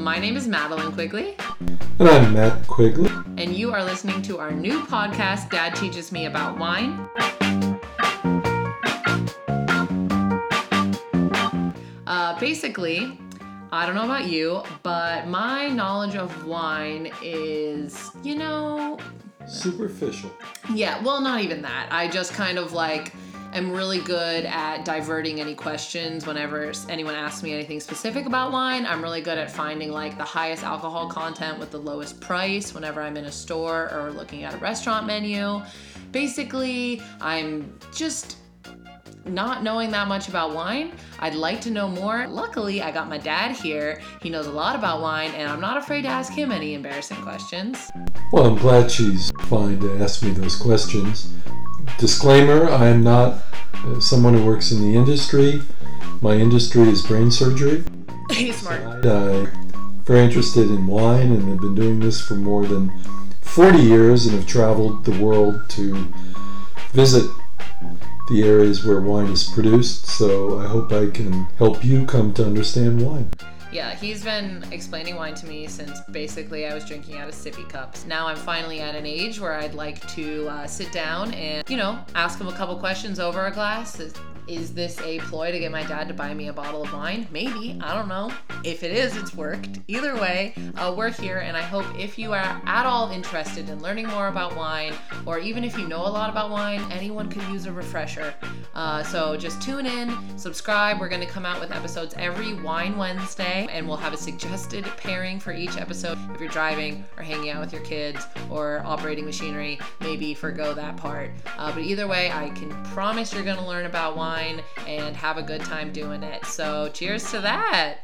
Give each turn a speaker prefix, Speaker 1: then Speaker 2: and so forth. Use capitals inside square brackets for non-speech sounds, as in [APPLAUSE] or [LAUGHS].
Speaker 1: My name is Madeline Quigley.
Speaker 2: And I'm Matt Quigley.
Speaker 1: And you are listening to our new podcast, Dad Teaches Me About Wine. Uh, basically, I don't know about you, but my knowledge of wine is, you know,
Speaker 2: superficial.
Speaker 1: Yeah, well, not even that. I just kind of like am really good at diverting any questions whenever anyone asks me anything specific about wine. I'm really good at finding like the highest alcohol content with the lowest price whenever I'm in a store or looking at a restaurant menu. Basically, I'm just not knowing that much about wine. I'd like to know more. Luckily, I got my dad here. He knows a lot about wine, and I'm not afraid to ask him any embarrassing questions.
Speaker 2: Well, I'm glad she's fine to ask me those questions. Disclaimer I am not uh, someone who works in the industry. My industry is brain surgery. [LAUGHS]
Speaker 1: He's smart.
Speaker 2: I'm very interested in wine and have been doing this for more than 40 years and have traveled the world to visit the areas where wine is produced. So I hope I can help you come to understand wine.
Speaker 1: Yeah, he's been explaining wine to me since basically I was drinking out of sippy cups. Now I'm finally at an age where I'd like to uh, sit down and, you know, ask him a couple questions over a glass. Is this a ploy to get my dad to buy me a bottle of wine? Maybe. I don't know. If it is, it's worked. Either way, uh, we're here, and I hope if you are at all interested in learning more about wine, or even if you know a lot about wine, anyone could use a refresher. Uh, so just tune in, subscribe. We're going to come out with episodes every Wine Wednesday, and we'll have a suggested pairing for each episode. If you're driving or hanging out with your kids or operating machinery, maybe forego that part. Uh, but either way, I can promise you're going to learn about wine and have a good time doing it. So, cheers to that.